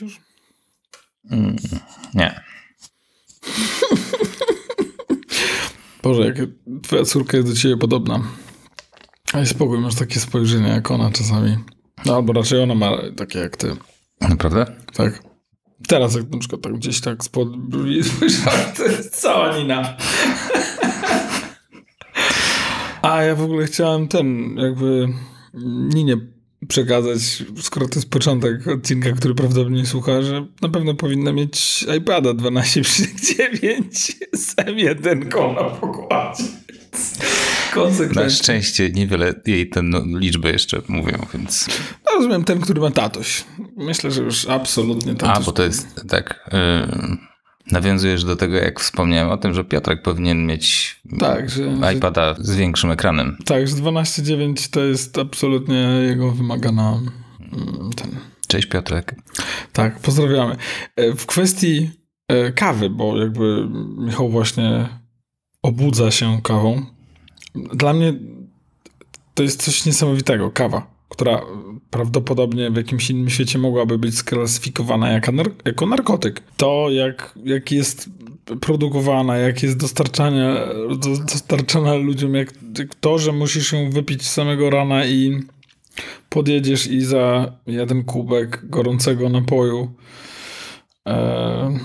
Miałeś już? Mm, nie. Boże, jak twoja córka jest do ciebie podobna. Ale spokój, masz takie spojrzenie jak ona czasami. No, albo raczej ona ma takie jak ty. Naprawdę? Tak. Teraz jak na przykład tak gdzieś tak spod brwi spojrzałem, to jest cała Nina. A ja w ogóle chciałem ten, jakby Ninie przekazać, skoro to jest początek odcinka, który prawdopodobnie słucha, że na pewno powinna mieć iPada 12,9 z M1 na pokładzie. Na szczęście niewiele jej te no, liczby jeszcze mówią, więc... No, rozumiem, ten, który ma tatoś. Myślę, że już absolutnie tatoś. A, bo to jest tak... Yy, nawiązujesz do tego, jak wspomniałem o tym, że Piotrek powinien mieć Tak, że, iPada z większym ekranem. tak, że 12,9 to jest absolutnie jego wymagana mm, ten. Cześć Piotrek. Tak, pozdrawiamy. E, W kwestii e, kawy, bo jakby Michał właśnie obudza się kawą. Dla mnie to jest coś niesamowitego. Kawa, która prawdopodobnie w jakimś innym świecie mogłaby być sklasyfikowana jako, nar- jako narkotyk. To, jak, jak jest produkowana, jak jest dostarczania, do, dostarczana ludziom, jak, jak to, że musisz ją wypić samego rana i podjedziesz i za jeden kubek gorącego napoju e,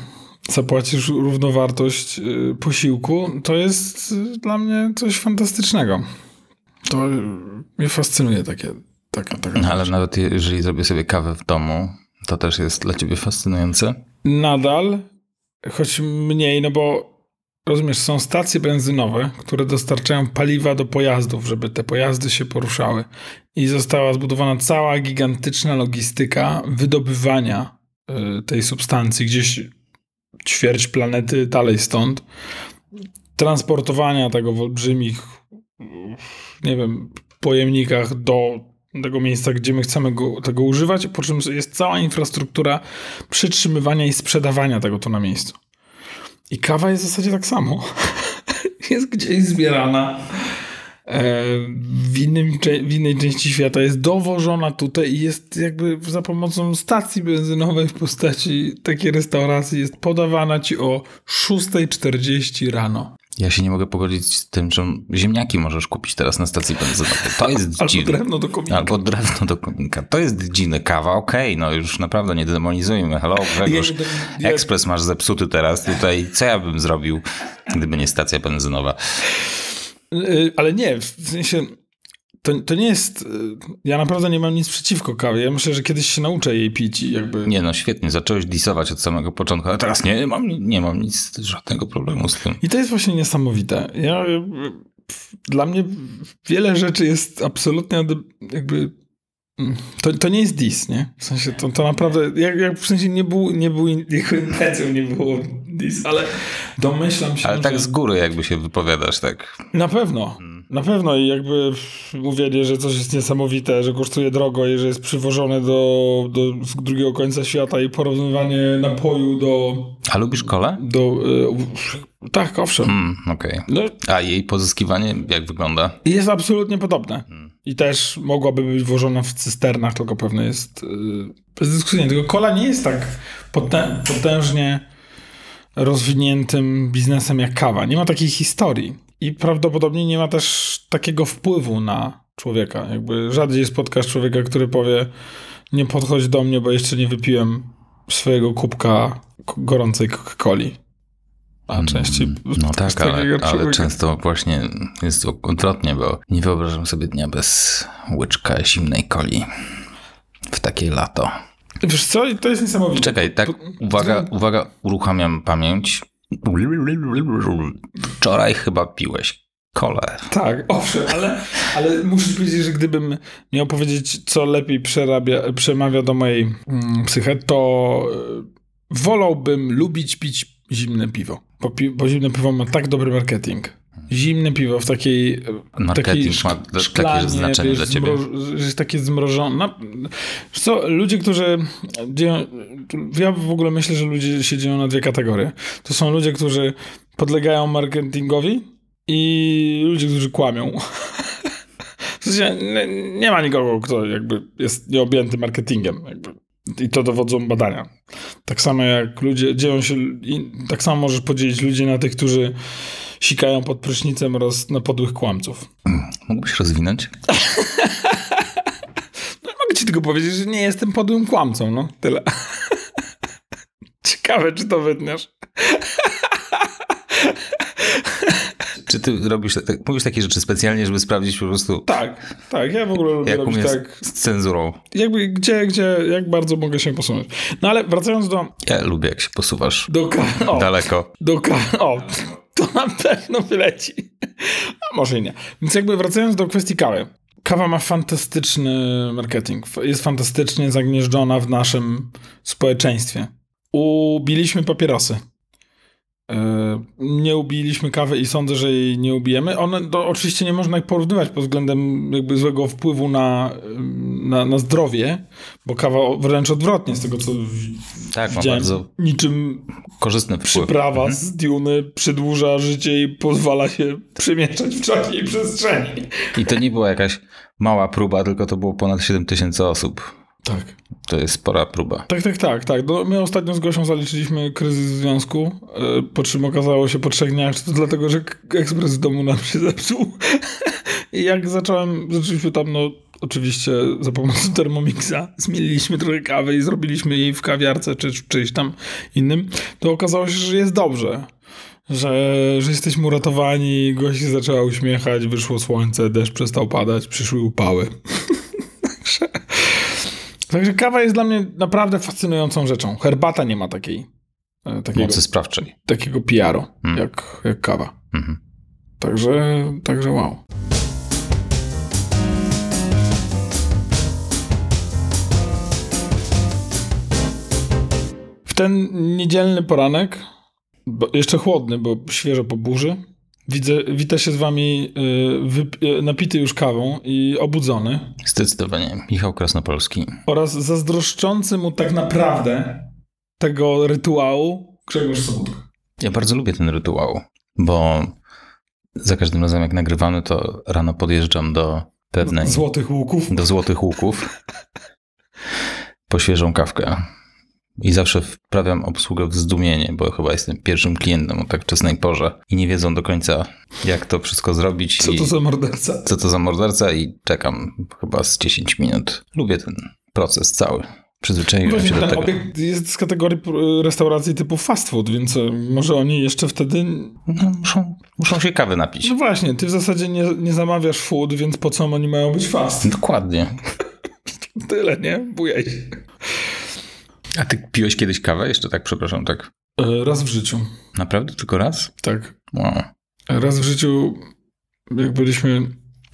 zapłacisz równowartość e, posiłku, to jest e, dla mnie coś fantastycznego. To e, mnie fascynuje takie, taka, taka No, ale nawet jeżeli zrobię sobie kawę w domu, to też jest dla ciebie fascynujące. Nadal, choć mniej, no bo rozumiesz, są stacje benzynowe, które dostarczają paliwa do pojazdów, żeby te pojazdy się poruszały. I została zbudowana cała gigantyczna logistyka wydobywania y, tej substancji gdzieś ćwierć planety dalej stąd. Transportowania tego w olbrzymich, nie wiem, pojemnikach do tego miejsca, gdzie my chcemy go, tego używać, po czym jest cała infrastruktura przytrzymywania i sprzedawania tego tu na miejscu. I kawa jest w zasadzie tak samo. jest gdzieś zbierana e, w, innym, w innej części świata, jest dowożona tutaj i jest jakby za pomocą stacji benzynowej w postaci takiej restauracji jest podawana ci o 6.40 rano. Ja się nie mogę pogodzić z tym, że ziemniaki możesz kupić teraz na stacji benzynowej. To jest Albo dziwne. drewno do komika. Albo drewno do kominka. To jest dziwne. Kawa, okej, no już naprawdę nie demonizujmy. Hello, Grzegorz. Ja- ja- Ekspres masz zepsuty teraz. Tutaj co ja bym zrobił, gdyby nie stacja benzynowa? Y, Ale nie, w sensie to, to nie jest. y, Ja naprawdę nie mam nic przeciwko kawie. Ja myślę, że kiedyś się nauczę jej pić i jakby. Nie no, świetnie. Zacząłeś disować od samego początku, ale teraz nie mam, nie mam nic, żadnego problemu z tym. I to jest właśnie niesamowite. Ja, y, dla mnie wiele rzeczy jest absolutnie jakby. mm, To, to nie jest dis, nie? W sensie to, to naprawdę, jak, jak w sensie nie był, nie był, intencją nie było dis, ale domyślam się, Ale tak że z góry jakby się wypowiadasz, tak. na pewno, na pewno i jakby mówienie, że coś jest niesamowite, że kosztuje drogo i że jest przywożone do, do drugiego końca świata i porównywanie napoju do, A lubisz kolę? do y, tak, owszem. Mm, okej. No, A jej pozyskiwanie jak wygląda? Jest absolutnie podobne. I też mogłaby być włożona w cysternach, tylko pewnie jest yy, bezdyskusyjnie. Tylko kola nie jest tak potę- potężnie rozwiniętym biznesem jak kawa. Nie ma takiej historii. I prawdopodobnie nie ma też takiego wpływu na człowieka. Jakby rzadziej spotkasz człowieka, który powie nie podchodź do mnie, bo jeszcze nie wypiłem swojego kubka gorącej Coca-Coli. A częściej No tak, ale, ale często właśnie jest odwrotnie, bo nie wyobrażam sobie dnia bez łyczka zimnej coli w takie lato. Wiesz co, to jest niesamowite. Czekaj, tak, uwaga, uwaga, uruchamiam pamięć. Wczoraj chyba piłeś kolę. Tak, owszem, ale, ale muszę powiedzieć, że gdybym miał powiedzieć, co lepiej przerabia, przemawia do mojej mm, to y, wolałbym lubić pić zimne piwo. Bo, pi, bo zimne piwo ma tak dobry marketing. Zimne piwo w takiej. Marketing takiej ma szk- takie szklanie, znaczenie wiesz, dla ciebie? jest takie zmrożone. No, co, ludzie, którzy. Dzieją, ja w ogóle myślę, że ludzie się dzieją na dwie kategorie. To są ludzie, którzy podlegają marketingowi i ludzie, którzy kłamią. W sensie nie, nie ma nikogo, kto jakby jest nieobjęty marketingiem. Jakby I to dowodzą badania. Tak samo jak ludzie dzieją się, tak samo możesz podzielić ludzi na tych, którzy sikają pod prysznicem oraz na podłych kłamców. Mógłbyś rozwinąć? No, mogę ci tylko powiedzieć, że nie jestem podłym kłamcą, no tyle. Ciekawe, czy to wytniesz. Czy ty robisz, tak, mówisz takie rzeczy specjalnie, żeby sprawdzić po prostu, Tak, tak, ja w ogóle lubię jak robić tak, z cenzurą? jakby gdzie, gdzie, jak bardzo mogę się posunąć. No ale wracając do, Ja lubię, jak się posuwasz do, ka- o, daleko. do ka- o, to na pewno wyleci. A może i nie. Więc jakby wracając do kwestii kawy. Kawa ma fantastyczny marketing. Jest fantastycznie zagnieżdżona w naszym społeczeństwie. Ubiliśmy papierosy. Yy, Nie ubiliśmy kawy i sądzę, że jej nie ubijemy. One to oczywiście nie można ich porównywać pod względem jakby złego wpływu na, na, na zdrowie, bo kawa wręcz odwrotnie z tego, co Tak, widziałem, bardzo niczym korzystny wpływ. przyprawa z Duny przedłuża życie i pozwala się przemieszczać w czasie i przestrzeni. I to nie była jakaś mała próba, tylko to było ponad 7 tysięcy osób. Tak. To jest spora próba. Tak, tak, tak, tak. No, my ostatnio z Gosią zaliczyliśmy kryzys w związku, e, po czym okazało się po trzech dniach, że to dlatego, że ekspres w domu nam się zepsuł. I jak zacząłem, zaczęliśmy tam, no oczywiście za pomocą Thermomixa, zmieliliśmy trochę kawy i zrobiliśmy jej w kawiarce czy czyjś tam innym, to okazało się, że jest dobrze. Że, że jesteśmy uratowani, gość się zaczęła uśmiechać, wyszło słońce, deszcz przestał padać, przyszły upały. Także, kawa jest dla mnie naprawdę fascynującą rzeczą. Herbata nie ma takiej, e, takiego, Mocy sprawczej. takiego PR-u Mm. jak, jak kawa. Mhm. Także, także wow. W ten niedzielny poranek, jeszcze chłodny, bo świeżo po burzy, widzę, wita się z wami y, y, napity już kawą i obudzony Zdecydowanie. Michał Krasnopolski. oraz zazdroszczący mu tak naprawdę tego rytuału Grzegorz Sobutka. Ja bardzo lubię ten rytuał, bo za każdym razem jak nagrywamy, to rano podjeżdżam do pewnej, Złotych łuków. do Złotych Łuków po świeżą kawkę. I zawsze wprawiam obsługę w zdumienie, bo chyba jestem pierwszym klientem o tak wczesnej porze i nie wiedzą do końca, jak to wszystko zrobić. Co to za morderca? co to za morderca i czekam chyba z 10 minut. Lubię ten proces cały. Przyzwyczaiłem Właśnie się do ten tego. obiekt jest z kategorii restauracji typu fast food, więc y, może oni jeszcze wtedy... No, muszą, muszą się kawy napić. No właśnie, ty w zasadzie nie, nie zamawiasz food, więc po co oni mają być fast? Dokładnie. Tyle, nie? Bujaj się. A ty piłeś kiedyś kawę? Jeszcze tak, przepraszam, tak Y, Raz w życiu, naprawdę tylko raz? tak. Wow. Raz w życiu, jak byliśmy...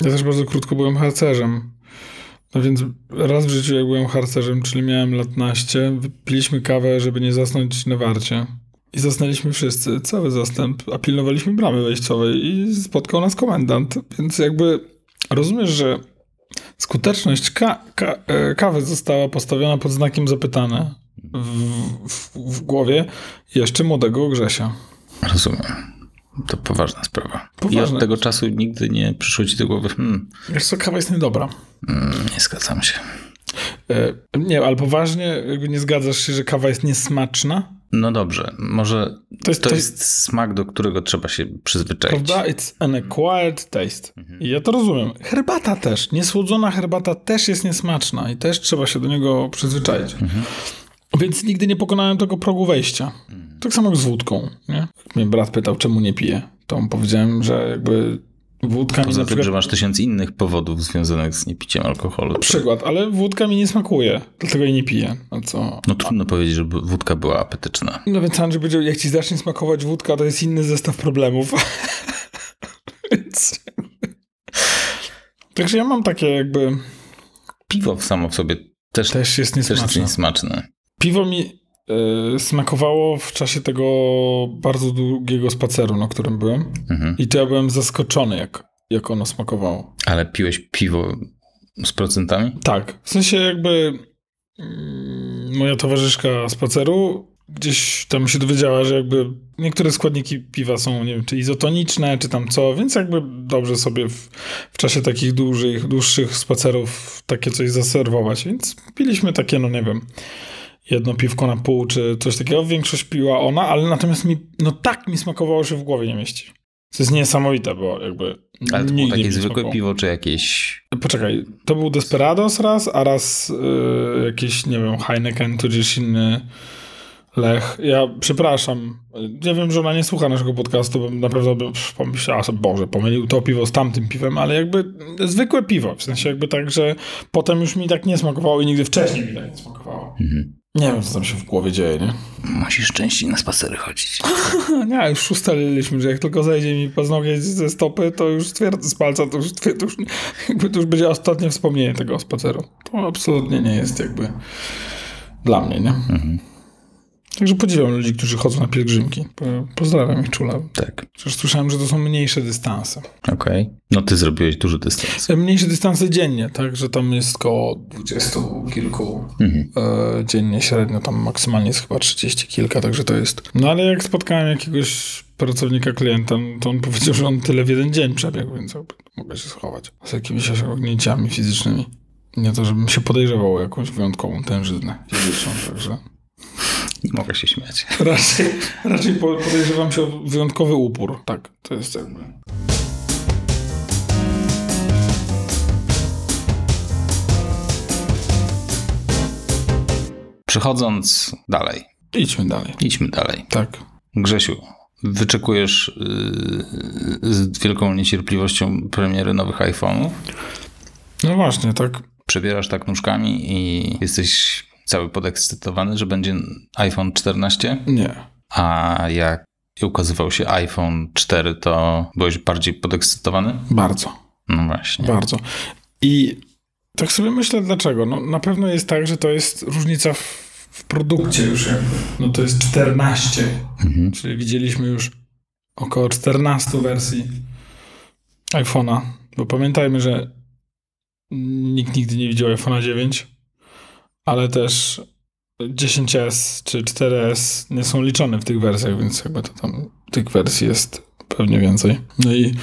Ja też bardzo krótko byłem harcerzem. No więc raz w życiu, jak byłem harcerzem, czyli miałem lat naście, wypiliśmy kawę, żeby nie zasnąć na warcie. I zasnęliśmy wszyscy, cały zastęp, a pilnowaliśmy bramy wejściowej i spotkał nas komendant. Więc jakby rozumiesz, że skuteczność ka- ka- e, kawy została postawiona pod znakiem zapytania w, w, głowie jeszcze młodego Grzesia. Rozumiem. To poważna sprawa. I Poważne. od tego czasu nigdy nie przyszło ci do głowy, hmm, Wiesz co, kawa jest niedobra. mm, nie zgadzam się. E, nie, ale poważnie jakby nie zgadzasz się, że kawa jest niesmaczna? No dobrze, może To jest, to to jest smak, do którego trzeba się przyzwyczaić. Prawda? It's an acquired taste. I ja to rozumiem. Herbata też. Niesłodzona herbata też jest niesmaczna i też trzeba się do niego przyzwyczaić. Więc nigdy nie pokonałem tego progu wejścia. Tak samo jak z wódką. Nie? Mnie brat pytał, czemu nie piję, to mu powiedziałem, że jakby wódka mi Poza tym, przykład... że masz tysiąc innych powodów związanych z niepiciem alkoholu. Na przykład, ale wódka mi nie smakuje, dlatego jej nie piję. No co? No trudno powiedzieć, żeby wódka była apetyczna. No więc Andrzej powiedział, jak ci zacznie smakować wódka, to jest inny zestaw problemów. więc... Także ja mam takie jakby... Piwo samo w sobie też, Też jest też jest niesmaczne. Piwo mi e, smakowało w czasie tego bardzo długiego spaceru, na którym byłem. Mhm. I to ja byłem zaskoczony, jak, jak ono smakowało. Ale piłeś piwo z procentami? Tak, w sensie jakby mm, moja towarzyszka spaceru gdzieś tam się dowiedziała, że jakby niektóre składniki piwa są, nie wiem, czy izotoniczne, czy tam co, więc jakby dobrze sobie w, w czasie takich dłuższych, dłuższych spacerów takie coś zaserwować, więc piliśmy takie, no nie wiem, jedno piwko na pół, czy coś takiego. Większość piła ona, ale natomiast mi, no tak mi smakowało, że w głowie nie mieści. To jest niesamowite, bo jakby Ale to było takie zwykłe smakowało. piwo, czy jakieś... Poczekaj, to był Desperados raz, a raz y, jakiś, nie wiem, Heineken, tudzież inny Lech. Ja przepraszam, ja wiem, że ona nie słucha naszego podcastu, bo na pewno by pomyślała sobie, Boże, pomylił to piwo z tamtym piwem, ale jakby zwykłe piwo, w sensie jakby tak, że potem już mi tak nie smakowało i nigdy wcześniej mi tak nie smakowało. Mhm. Nie wiem, co tam się w głowie dzieje, nie? Musisz częściej na spacery chodzić. Nie, już ustaliliśmy, że jak tylko zejdzie mi paznogieć ze stopy, to już twierdzę z palca, to już, to już, jakby to już będzie ostatnie wspomnienie tego spaceru. To absolutnie nie jest jakby dla mnie, nie? Także podziwiam ludzi, którzy chodzą na pielgrzymki. Po- Pozdrawiam ich czule. Tak, Przecież słyszałem, że to są mniejsze dystanse. okej. No ty zrobiłeś duży dystans. Mniejsze dystanse dziennie, tak? Że tam jest koło 20 kilku Mhm. e, dziennie średnio, tam maksymalnie jest chyba 30 kilka, także to jest. No ale jak spotkałem jakiegoś pracownika klienta, no to on powiedział, że on tyle w jeden dzień przebiegł, więc mogę się schować z jakimiś osiągnięciami fizycznymi. Nie to, żebym się podejrzewał o jakąś wyjątkową tężyznę fizyczną, także Nie mogę się śmiać. raczej, raczej po- podejrzewam się o wyjątkowy upór. Tak, to jest jakby... Przechodząc dalej, Idźmy dalej. idźmy dalej. Tak. Grzesiu, wyczekujesz yy, z wielką niecierpliwością premiery nowych iPhone'ów. No właśnie, tak. Przebierasz tak nóżkami i jesteś cały podekscytowany, że będzie iPhone 14, Nie. a jak ukazywał się iPhone 4, to byłeś bardziej podekscytowany? Bardzo. No właśnie. Bardzo. I tak sobie myślę, dlaczego. No, na pewno jest tak, że to jest różnica w, w produkcie już jakby. No to jest 14. Mhm. Czyli widzieliśmy już około 14 wersji iPhone'a. Bo pamiętajmy, że nikt nigdy nie widział iPhone'a 9, ale też 10S czy 4S nie są liczone w tych wersjach, więc jakby to tam tych wersji jest pewnie więcej. No i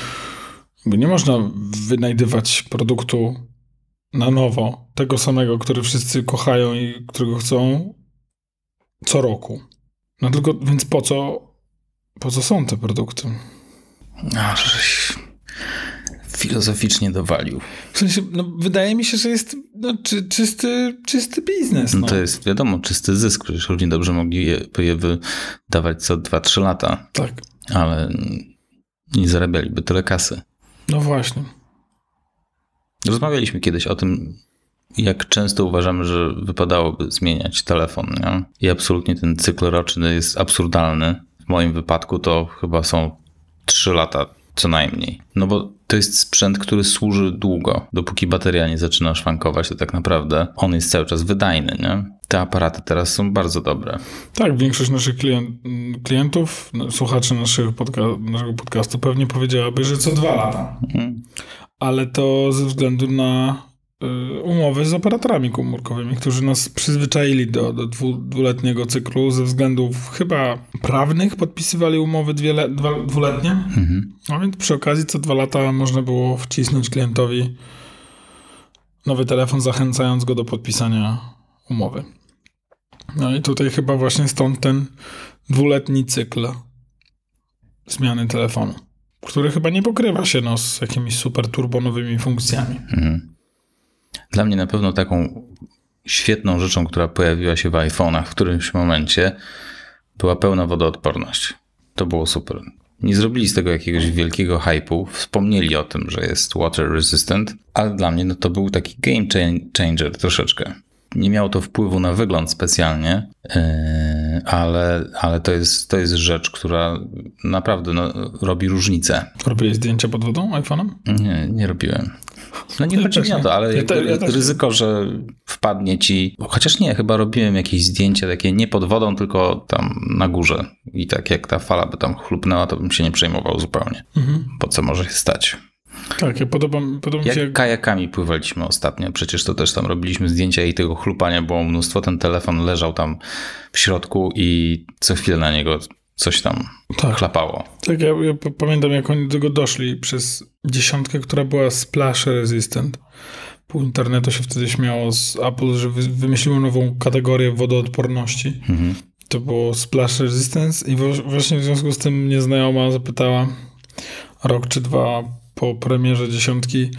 nie można wynajdywać produktu na nowo, tego samego, który wszyscy kochają i którego chcą co roku. No tylko, więc po co, po co są te produkty? A, żeś filozoficznie dowalił. W sensie, no, wydaje mi się, że jest no, czy, czysty, czysty biznes. No. No to jest wiadomo, czysty zysk, przecież równie dobrze mogli je, je wydawać co 2-3 lata, Tak, ale nie zarabialiby tyle kasy. no właśnie. Rozmawialiśmy kiedyś o tym, jak często uważamy, że wypadałoby zmieniać telefon. Nie? I absolutnie ten cykl roczny jest absurdalny. W moim wypadku to chyba są 3 lata co najmniej. No bo to jest sprzęt, który służy długo. Dopóki bateria nie zaczyna szwankować, to tak naprawdę on jest cały czas wydajny. Nie? Te aparaty teraz są bardzo dobre. Tak, większość naszych klient, klientów, no, słuchaczy naszego, podca- naszego podcastu pewnie powiedziałaby, że co dwa lata. Mhm. Ale to ze względu na umowy z operatorami komórkowymi, którzy nas przyzwyczaili do, do dwu, dwuletniego cyklu ze względów chyba prawnych podpisywali umowy le, dwa, dwuletnie. Mhm. No więc przy okazji co dwa lata można było wcisnąć klientowi nowy telefon, zachęcając go do podpisania umowy. No i tutaj chyba właśnie stąd ten dwuletni cykl zmiany telefonu, który chyba nie pokrywa się no, z jakimiś super turbonowymi funkcjami. Mhm. Dla mnie na pewno taką świetną rzeczą, która pojawiła się w iPhone'ach w którymś momencie, była pełna wodoodporność. To było super. Nie zrobili z tego jakiegoś wielkiego hype'u, wspomnieli o tym, że jest water resistant, ale dla mnie no, to był taki game chan- changer troszeczkę. Nie miało to wpływu na wygląd specjalnie, yy, ale, ale to, jest, to jest rzecz, która naprawdę no, robi różnicę. Robiłeś zdjęcia pod wodą iPhone'em? Nie, nie robiłem. No nie Ja chodzi mi o to, ale Ja te- ja ryzyko, że wpadnie ci. Chociaż nie, chyba robiłem jakieś zdjęcie takie nie pod wodą, tylko tam na górze. I tak jak ta fala by tam chlupnęła, to bym się nie przejmował zupełnie. Mhm. Po co może się stać? Tak, ja podoba, podoba mi Jak się... kajakami pływaliśmy ostatnio, przecież to też tam robiliśmy zdjęcia i tego chlupania było mnóstwo. Ten telefon leżał tam w środku i co chwilę na niego coś tam Tak. chlapało. Tak, ja, ja pamiętam, jak oni do tego doszli przez dziesiątkę, która była splash resistant. Pół internetu się wtedy śmiało z Apple, że wy, wymyśliło nową kategorię wodoodporności. Mhm. To było splash resistance i właśnie w związku z tym mnie znajoma zapytała rok czy dwa po premierze dziesiątki,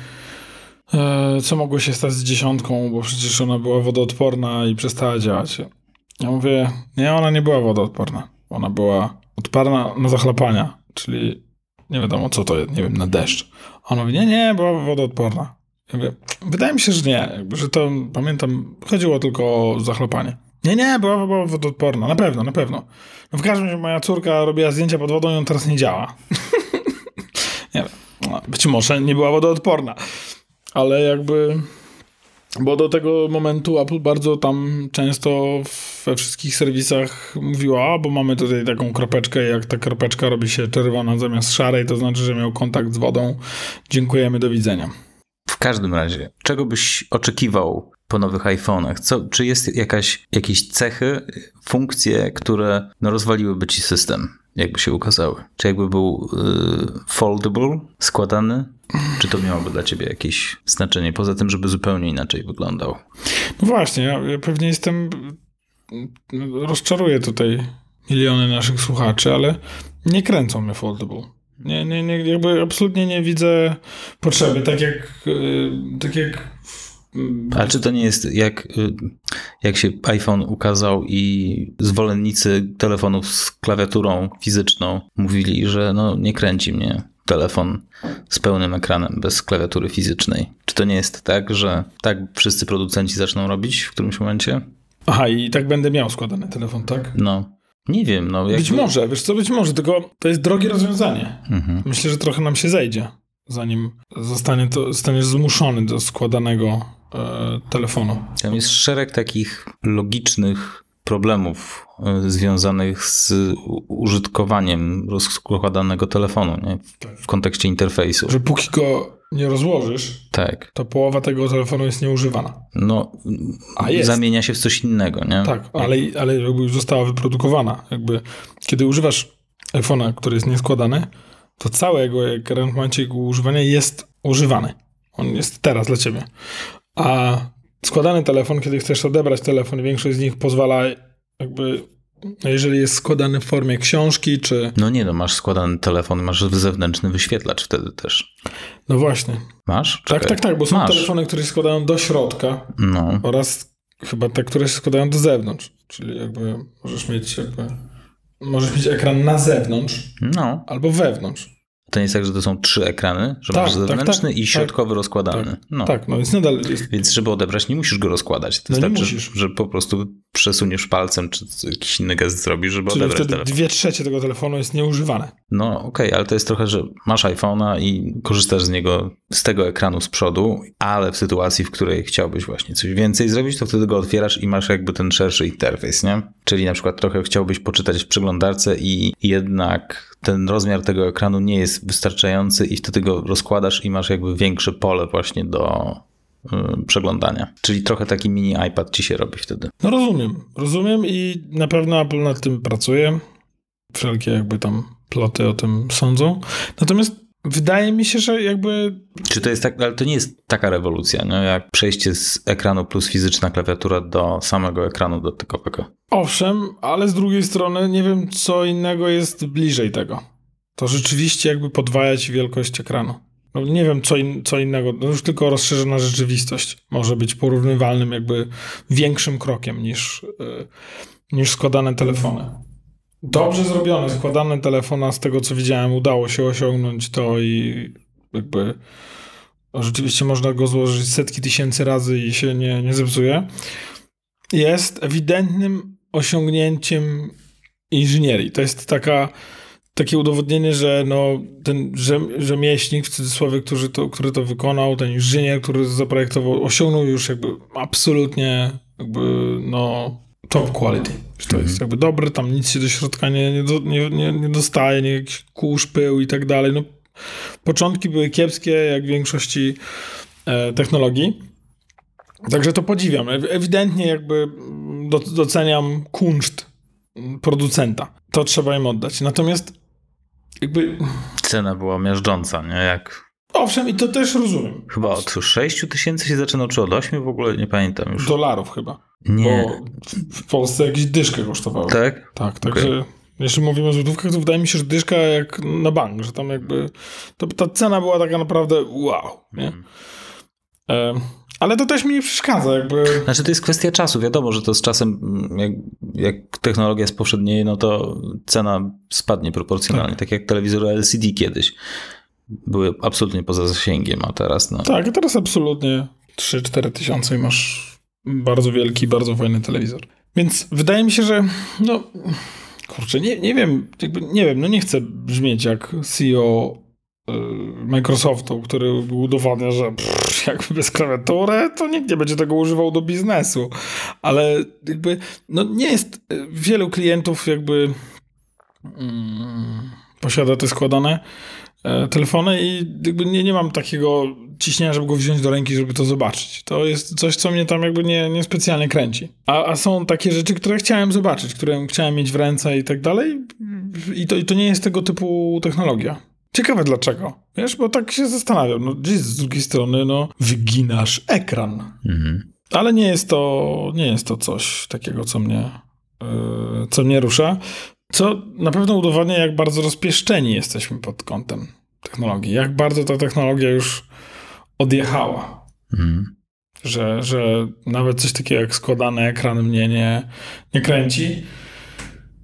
e, co mogło się stać z dziesiątką, bo przecież ona była wodoodporna i przestała działać. Ja mówię, nie, ona nie była wodoodporna. Ona była odporna na zachlapania, czyli nie wiadomo co to jest, nie wiem, na deszcz. A mówi, nie, nie, była wodoodporna. Ja mówię, wydaje mi się, że nie, jakby, że to, pamiętam, chodziło tylko o zachlapanie. Nie, nie, była, była wodoodporna, na pewno, na pewno. No w każdym razie moja córka robiła zdjęcia pod wodą i on teraz nie działa. nie wiem, no, być może nie była wodoodporna, ale jakby... Bo do tego momentu Apple bardzo tam często we wszystkich serwisach mówiła, a bo mamy tutaj taką kropeczkę jak ta kropeczka robi się czerwona zamiast szarej, to znaczy, że miał kontakt z wodą. Dziękujemy, do widzenia. W każdym razie, czego byś oczekiwał po nowych iPhone'ach? Co, czy jest jakaś, jakieś cechy, funkcje, które no, rozwaliłyby ci system, jakby się ukazały? Czy jakby był y, foldable, składany? Czy to miałoby dla ciebie jakieś znaczenie, poza tym, żeby zupełnie inaczej wyglądał? No właśnie, ja, pewnie jestem. Rozczaruję tutaj miliony naszych słuchaczy, ale nie kręcą mnie foldable. Nie, nie, nie, jakby absolutnie nie widzę potrzeby. Tak jak. yy, Tak jak Ale czy to nie jest jak, y, jak się iPhone ukazał i zwolennicy telefonów z klawiaturą fizyczną mówili, że no nie kręci mnie telefon z pełnym ekranem bez klawiatury fizycznej. Czy to nie jest tak, że tak wszyscy producenci zaczną robić w którymś momencie? Aha, i tak będę miał składany telefon, tak? No, nie wiem. No, jakby... Być może, wiesz co, być może, tylko to jest drogie rozwiązanie. Mhm. Myślę, że trochę nam się zejdzie, zanim zostanie to, zostaniesz zmuszony do składanego e, telefonu. Tam jest szereg takich logicznych problemów y, związanych z użytkowaniem rozkładanego telefonu nie? W, w kontekście interfejsu. Że póki go nie rozłożysz, Tak. to połowa tego telefonu jest nieużywana. No, A jest. zamienia się w coś innego, nie? Tak, ale, ale jakby już została wyprodukowana. Jakby, kiedy używasz iPhone'a, który jest nieskładany, to cały jego ekran w momencie jego używania jest używany. On jest teraz dla ciebie. A składany telefon, kiedy chcesz odebrać telefon, większość z nich pozwala jakby, jeżeli jest składany w formie książki, czy... No nie, no masz składany telefon, masz zewnętrzny wyświetlacz wtedy też. No właśnie. Masz? Tak, Czekaj. tak, tak, bo są Masz. telefony, które się składają do środka No, oraz chyba te, które się składają do zewnątrz. Czyli jakby możesz mieć jakby... Możesz mieć ekran na zewnątrz no. albo wewnątrz. To nie jest tak, że to są trzy ekrany, że Tak, masz tak, zewnętrzny tak, i tak. środkowy rozkładany. No. Tak, no więc nadal jest. Więc żeby odebrać, nie musisz go rozkładać. To No nie wystarczy, musisz. że po prostu przesuniesz palcem, czy jakiś inny gest zrobisz, żeby Czyli odebrać wtedy telefon. dwie trzecie tego telefonu jest nieużywane. No okej, ale to jest trochę, że masz iPhone'a i korzystasz z niego, z tego ekranu z przodu, ale w sytuacji, w której chciałbyś właśnie coś więcej zrobić, to wtedy go otwierasz i masz jakby ten szerszy interfejs, nie? Czyli na przykład trochę chciałbyś poczytać w przeglądarce i jednak ten rozmiar tego ekranu nie jest wystarczający i wtedy go rozkładasz i masz jakby większe pole właśnie do przeglądania. Czyli trochę taki mini iPad ci się robi wtedy. No rozumiem, rozumiem i na pewno Apple nad tym pracuje. Wszelkie jakby tam ploty o tym sądzą. Natomiast wydaje mi się, że jakby Czy to jest tak, ale to nie jest taka rewolucja, nie? jak przejście z ekranu plus fizyczna klawiatura do samego ekranu dotykowego. owszem, ale z drugiej strony nie wiem, co innego jest bliżej tego. To rzeczywiście jakby podwaja ci wielkość ekranu. No, nie wiem, co, in, co innego. No już tylko rozszerzona rzeczywistość może być porównywalnym, jakby większym krokiem niż, yy, niż składane telefony. Dobrze zrobione, składane telefona, z tego co widziałem, udało się osiągnąć to i jakby no, rzeczywiście można go złożyć setki tysięcy razy i się nie, nie zepsuje. Jest ewidentnym osiągnięciem inżynierii. To jest taka takie udowodnienie, że no, ten rzem, rzemieślnik, w cudzysłowie, który to, który to wykonał, ten inżynier, który to zaprojektował, osiągnął już jakby absolutnie jakby no top quality. Że to jest jakby dobre, tam nic się do środka nie, nie, nie, nie, nie dostaje, nie jakiś kurz, pył i tak dalej. No, Początki były kiepskie, jak w większości e, technologii. Także to podziwiam. Ew- Ewidentnie jakby do, doceniam kunszt producenta. To trzeba im oddać. Natomiast jakby, Cena była miażdżąca, nie? Jak owszem, i to też rozumiem. chyba od 6 tysięcy się zaczynał, czy od 8 w ogóle? Nie pamiętam już. Dolarów chyba. Nie. Bo w- Polsce jakieś dyszkę kosztowały. Tak? Tak, także jeśli mówimy o złotówkach, to wydaje mi się, że dyszka jak na bank, że tam jakby to, ta cena była taka naprawdę wow, nie? E, ale to też mi nie przeszkadza, jakby Znaczy to jest kwestia czasu. Wiadomo, że to z czasem, mm, jak, jak technologia spowszednieje, no to cena spadnie proporcjonalnie. Tak, jak telewizory LCD kiedyś. Były absolutnie poza zasięgiem, a teraz no. tak, teraz absolutnie 3-4 tysiące i masz bardzo wielki, bardzo fajny telewizor. Więc wydaje mi się, że no kurczę, nie, nie wiem, jakby, nie wiem, no nie chcę brzmieć jak CEO y, Microsoftu, który udowadnia, że pff, jakby bez klawiatury to nikt nie będzie tego używał do biznesu. Ale jakby, no nie jest, y, wielu klientów jakby mm, posiada te składane e, telefony i jakby nie, nie mam takiego ciśnienia, żeby go wziąć do ręki, żeby to zobaczyć. To jest coś, co mnie tam jakby nie, nie specjalnie kręci. A, a są takie rzeczy, które chciałem zobaczyć, które chciałem mieć w ręce i tak dalej i to, i to nie jest tego typu technologia. Ciekawe dlaczego. Wiesz, bo tak się zastanawiam. No, gdzieś z drugiej strony, no, wyginasz ekran. Mhm. Ale nie jest to, nie jest to coś takiego, co mnie, yy, co mnie rusza. Co na pewno udowadnia, jak bardzo rozpieszczeni jesteśmy pod kątem technologii. Jak bardzo ta technologia już odjechała. Mhm. Że, że nawet coś takiego jak składany ekran mnie nie, nie kręci.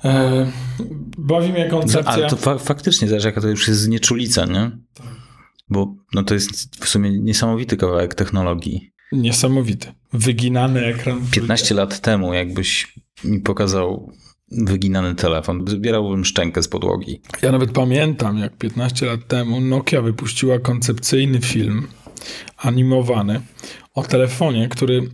E, bawi mnie koncepcja. Ale to fa- faktycznie, zależy jaka to już jest znieczulica, nie? Bo no to jest w sumie niesamowity kawałek technologii. Niesamowity. Wyginany ekran. 15 lat temu, jakbyś mi pokazał wyginany telefon, zbierałbym szczękę z podłogi. Ja nawet pamiętam, jak 15 lat temu Nokia wypuściła koncepcyjny film animowany o telefonie, który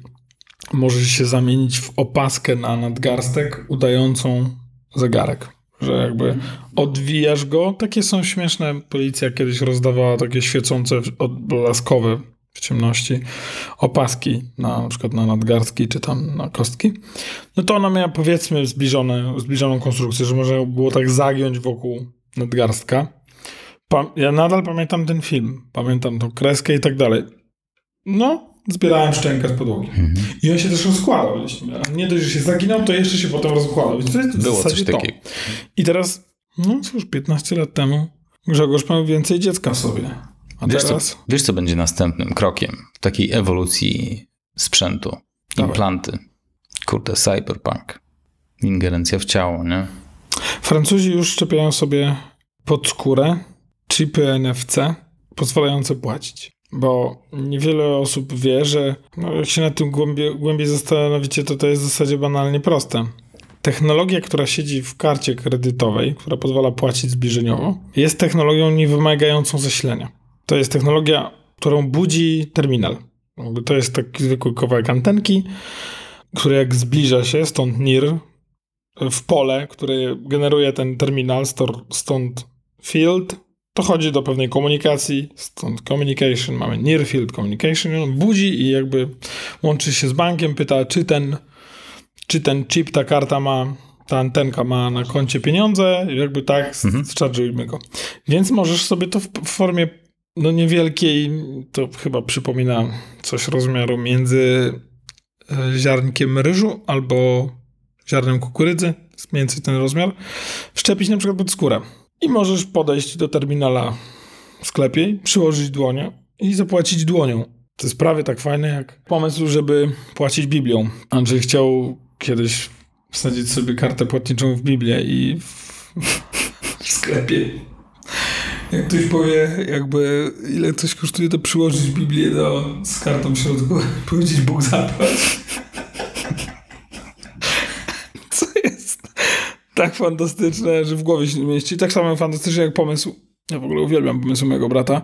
może się zamienić w opaskę na nadgarstek udającą zegarek. Że jakby odwijasz go. Takie są śmieszne. Policja kiedyś rozdawała takie świecące, odblaskowe w ciemności opaski na, na przykład na nadgarstki czy tam na kostki. No to ona miała powiedzmy zbliżone, zbliżoną konstrukcję, że można było tak zagiąć wokół nadgarstka. Pa- ja nadal pamiętam ten film. Pamiętam tą kreskę i tak dalej. No, zbierałem szczękę z podłogi. I on się też rozkładał. Nie dość, że się zaginał, to jeszcze się potem rozkładał. Więc to jest Było coś to. takiego. I teraz, no cóż, 15 lat temu Grzegorz miał więcej dziecka w sobie. A Wiesz co, teraz... wiesz, co będzie następnym krokiem w takiej ewolucji sprzętu? Dawaj. Implanty. Kurde, cyberpunk. Ingerencja w ciało, nie? Francuzi już szczepiają sobie pod skórę chipy NFC pozwalające płacić. Bo niewiele osób wie, że no, jak się nad tym głębiej, głębiej zastanowicie, to to jest w zasadzie banalnie proste. Technologia, która siedzi w karcie kredytowej, która pozwala płacić zbliżeniowo, jest technologią nie wymagającą zasilania. To jest technologia, którą budzi terminal. To jest taki zwykły kawałek antenki, który jak zbliża się, stąd NIR, w pole, które generuje ten terminal, stąd field, to chodzi do pewnej komunikacji, stąd communication, mamy near field communication, on budzi i jakby łączy się z bankiem, pyta, czy ten, czy ten chip, ta karta ma, ta antenka ma na koncie pieniądze, I jakby tak, Mhm. zcharge'ujmy go. Więc możesz sobie to w, formie no niewielkiej, to chyba przypomina coś rozmiaru między e, ziarnkiem ryżu albo ziarnem kukurydzy, mniej więcej ten rozmiar, wszczepić na przykład pod skórę. I możesz podejść do terminala w sklepie, przyłożyć dłonię i zapłacić dłonią. To jest prawie tak fajne jak pomysł, żeby płacić Biblią. Andrzej chciał kiedyś wsadzić sobie kartę płatniczą w Biblię i w, w sklepie. Jak ktoś powie, jakby ile coś kosztuje, to przyłożyć Biblię do, z kartą w środku, powiedzieć Bóg zapłać. Co jest tak fantastyczne, że w głowie się nie mieści. Tak samo fantastyczne jak pomysł, ja w ogóle uwielbiam pomysł mojego brata,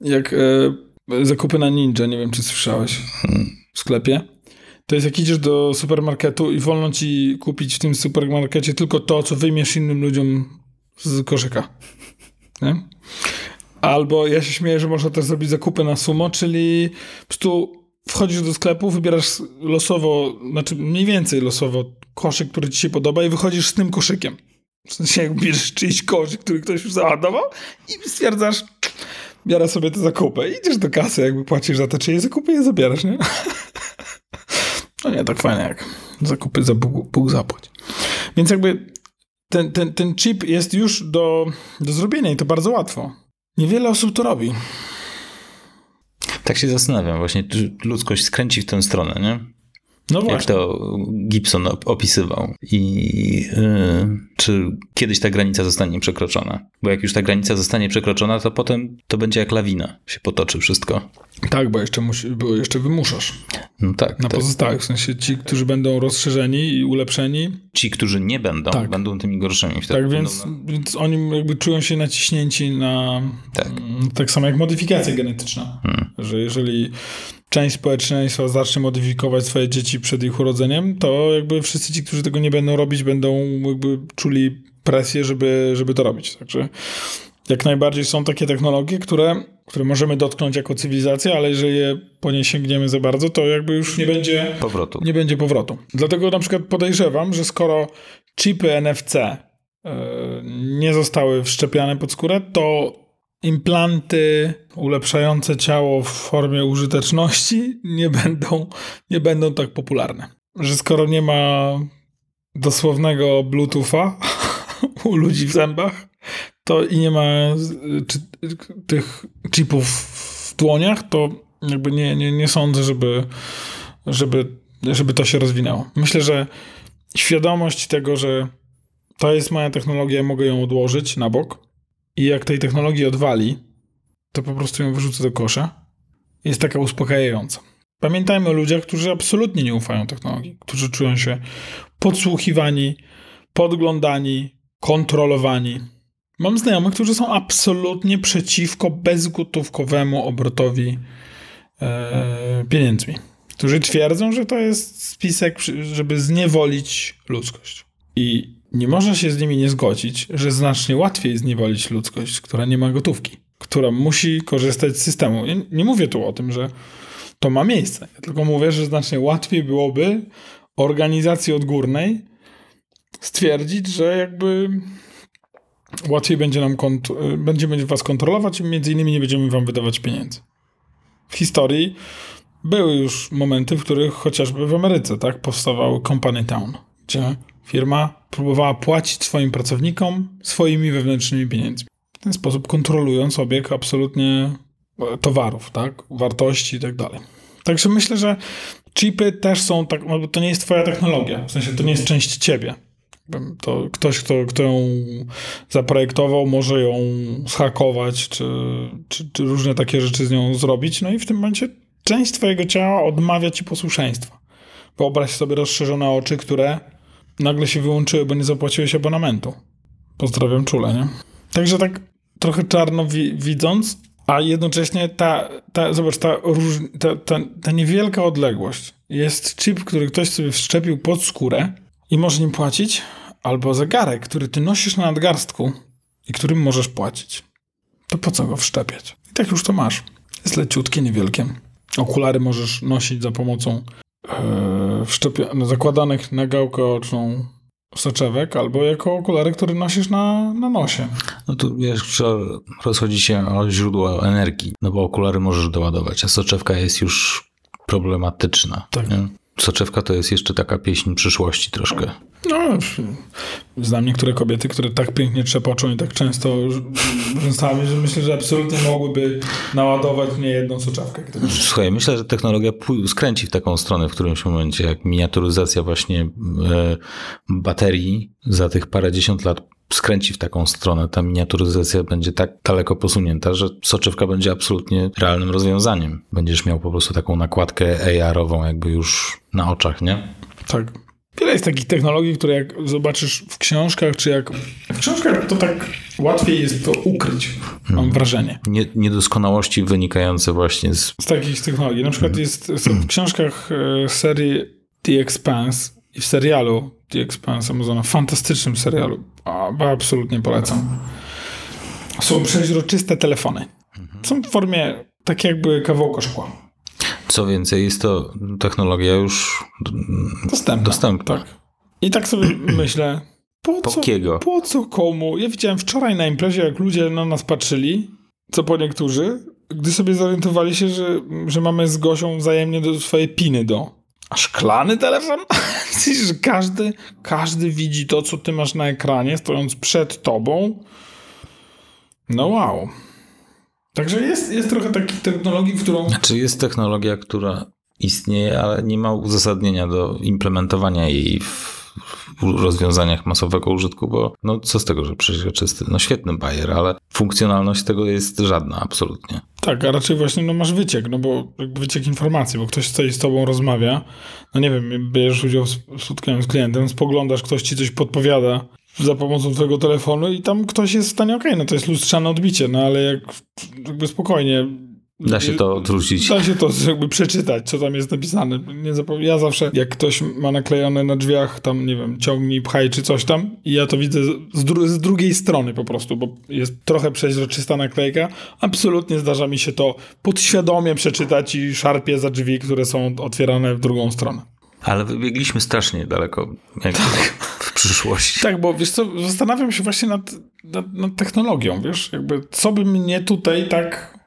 jak e, zakupy na Ninja, nie wiem czy słyszałeś, w sklepie. To jest jak idziesz do supermarketu i wolno ci kupić w tym supermarkecie tylko to, co wyjmiesz innym ludziom z koszyka. Nie? Albo ja się śmieję, że można też zrobić zakupy na sumo, czyli po prostu wchodzisz do sklepu, wybierasz losowo, znaczy mniej więcej losowo koszyk, który ci się podoba i wychodzisz z tym koszykiem. W sensie jak bierzesz czyjś koszyk, który ktoś już załadował i stwierdzasz, biorę sobie te zakupy. Idziesz do kasy, jakby płacisz za te czyjeś zakupy i je zabierasz, nie? No nie, tak fajnie jak zakupy za Bóg, Bóg zapłać. Więc jakby ten, ten, ten chip jest już do, do zrobienia i to bardzo łatwo. Niewiele osób to robi. Tak się zastanawiam właśnie, ludzkość skręci w tę stronę, nie? No Jak właśnie. to Gibson op- opisywał. I yy, czy kiedyś ta granica zostanie przekroczona? Bo jak już ta granica zostanie przekroczona, to potem to będzie jak lawina. Się potoczy wszystko. Tak, bo jeszcze, musi, bo jeszcze wymuszasz No tak. na tak. pozostałych. W sensie ci, którzy będą rozszerzeni i ulepszeni. Ci, którzy nie będą, Tak. będą tymi gorszymi. Wtedy Tak, będą więc, na- więc oni jakby czują się naciśnięci na. Tak. Tak samo jak modyfikacja genetyczna. Hmm. Że jeżeli część społeczeństwa zacznie modyfikować swoje dzieci przed ich urodzeniem, to jakby wszyscy ci, którzy tego nie będą robić, będą jakby czuli presję, żeby, żeby to robić. Także jak najbardziej są takie technologie, które, które możemy dotknąć jako cywilizacja, ale jeżeli je po nie sięgniemy za bardzo, to jakby już nie będzie powrotu. nie będzie powrotu. Dlatego na przykład podejrzewam, że skoro chipy NFC e, nie zostały wszczepiane pod skórę, to implanty ulepszające ciało w formie użyteczności nie będą, nie będą tak popularne. Że skoro nie ma dosłownego Bluetootha u ludzi w zębach, to i nie ma czy, tych chipów w dłoniach, to jakby nie, nie, nie sądzę, żeby, żeby, żeby to się rozwinęło. Myślę, że świadomość tego, że to jest moja technologia, mogę ją odłożyć na bok i jak tej technologii odwali, to po prostu ją wyrzucę do kosza, jest taka uspokajająca. Pamiętajmy o ludziach, którzy absolutnie nie ufają technologii, którzy czują się podsłuchiwani, podglądani, kontrolowani. Mam znajomych, którzy są absolutnie przeciwko bezgotówkowemu obrotowi e, pieniędzmi. Którzy twierdzą, że to jest spisek, żeby zniewolić ludzkość. I nie można się z nimi nie zgodzić, że znacznie łatwiej zniewolić ludzkość, która nie ma gotówki, która musi korzystać z systemu. Nie mówię tu o tym, że to ma miejsce. Ja tylko mówię, że znacznie łatwiej byłoby organizacji odgórnej stwierdzić, że jakby łatwiej będzie nam kont- będziemy was kontrolować i między innymi nie będziemy wam wydawać pieniędzy. W historii były już momenty, w których chociażby w Ameryce tak powstawały Company Town, gdzie firma próbowała płacić swoim pracownikom swoimi wewnętrznymi pieniędzmi. W ten sposób kontrolując obieg absolutnie e, towarów, tak, wartości i tak dalej. Także myślę, że chipy też są tak, no bo to nie jest twoja technologia, w sensie to nie jest część ciebie. To ktoś, kto, kto ją zaprojektował, może ją zhakować, czy, czy, czy różne takie rzeczy z nią zrobić, no i w tym momencie część twojego ciała odmawia ci posłuszeństwa. Wyobraź sobie rozszerzone oczy, które nagle się wyłączyły, bo nie zapłaciłeś abonamentu. Pozdrawiam czule, nie? Także tak trochę czarno wi- widząc, a jednocześnie ta, ta zobacz, ta, róż, ta, ta, ta niewielka odległość. Jest chip, który ktoś sobie wszczepił pod skórę i możesz nim płacić, albo zegarek, który ty nosisz na nadgarstku i którym możesz płacić. To po co go wszczepiać? I tak już to masz. Jest leciutkie, niewielkie. Okulary możesz nosić za pomocą no, zakładanych na gałkę oczną soczewek, albo jako okulary, które nosisz na, na nosie. No tu wiesz, trzeba rozchodzi się o źródło energii, no bo okulary możesz doładować, a soczewka jest już problematyczna. Tak. nie? Soczewka to jest jeszcze taka pieśń przyszłości troszkę. No, znam niektóre kobiety, które tak pięknie trzepoczą i tak często rzęsami, że myślę, że absolutnie mogłyby naładować nie jedną soczewkę. Słuchaj, myślę, że technologia skręci w taką stronę w którymś momencie, jak miniaturyzacja właśnie e, baterii za tych parędziesiąt lat skręci w taką stronę. Ta miniaturyzacja będzie tak daleko posunięta, że soczewka będzie absolutnie realnym rozwiązaniem. Będziesz miał po prostu taką nakładkę AR-ową jakby już na oczach, nie? Tak. Wiele jest takich technologii, które jak zobaczysz w książkach, czy jak... W książkach to tak łatwiej jest to ukryć, mam wrażenie. Nie, niedoskonałości wynikające właśnie z Z takich technologii. Na przykład jest są w książkach e, serii The Expanse i w serialu The Expanse Amazona, fantastycznym serialu, absolutnie polecam. są przeźroczyste telefony. Są w formie tak jakby kawałka szkła. Co więcej, jest to technologia już Dostępna. dostępna. Tak. I tak sobie myślę, po co, po co komu? Ja widziałem wczoraj na imprezie, jak ludzie na nas patrzyli, co po niektórzy, gdy sobie zorientowali się, że, że mamy z Gosią wzajemnie do swoje piny do... A szklany telefon? Każdy, każdy widzi to, co ty masz na ekranie, stojąc przed tobą? No wow. Także jest, jest trochę takich technologii, w którą... Czy jest technologia, która istnieje, ale nie ma uzasadnienia do implementowania jej w rozwiązaniach masowego użytku, bo no co z tego, że przeźroczysty, no świetny bajer, ale funkcjonalność tego jest żadna, absolutnie. Tak, a raczej właśnie no, masz wyciek, no bo wyciek informacji, bo ktoś stoi z tobą, rozmawia, no nie wiem, bierzesz udział w spotkaniu z klientem, spoglądasz, ktoś ci coś podpowiada za pomocą twojego telefonu i tam ktoś jest w stanie, okej, no to jest lustrzane odbicie, no ale jak jakby spokojnie... Da się to odwrócić. Da się to jakby przeczytać, co tam jest napisane. Nie ja zawsze, jak ktoś ma naklejone na drzwiach tam, nie wiem, ciągnij, pchaj czy coś tam i ja to widzę z, dru- z drugiej strony po prostu, bo jest trochę przeźroczysta naklejka, absolutnie zdarza mi się to podświadomie przeczytać i szarpie za drzwi, które są otwierane w drugą stronę. Ale wybiegliśmy strasznie daleko jak w przyszłości. Tak, bo wiesz co, zastanawiam się właśnie nad, nad, nad technologią, wiesz, jakby co by mnie tutaj tak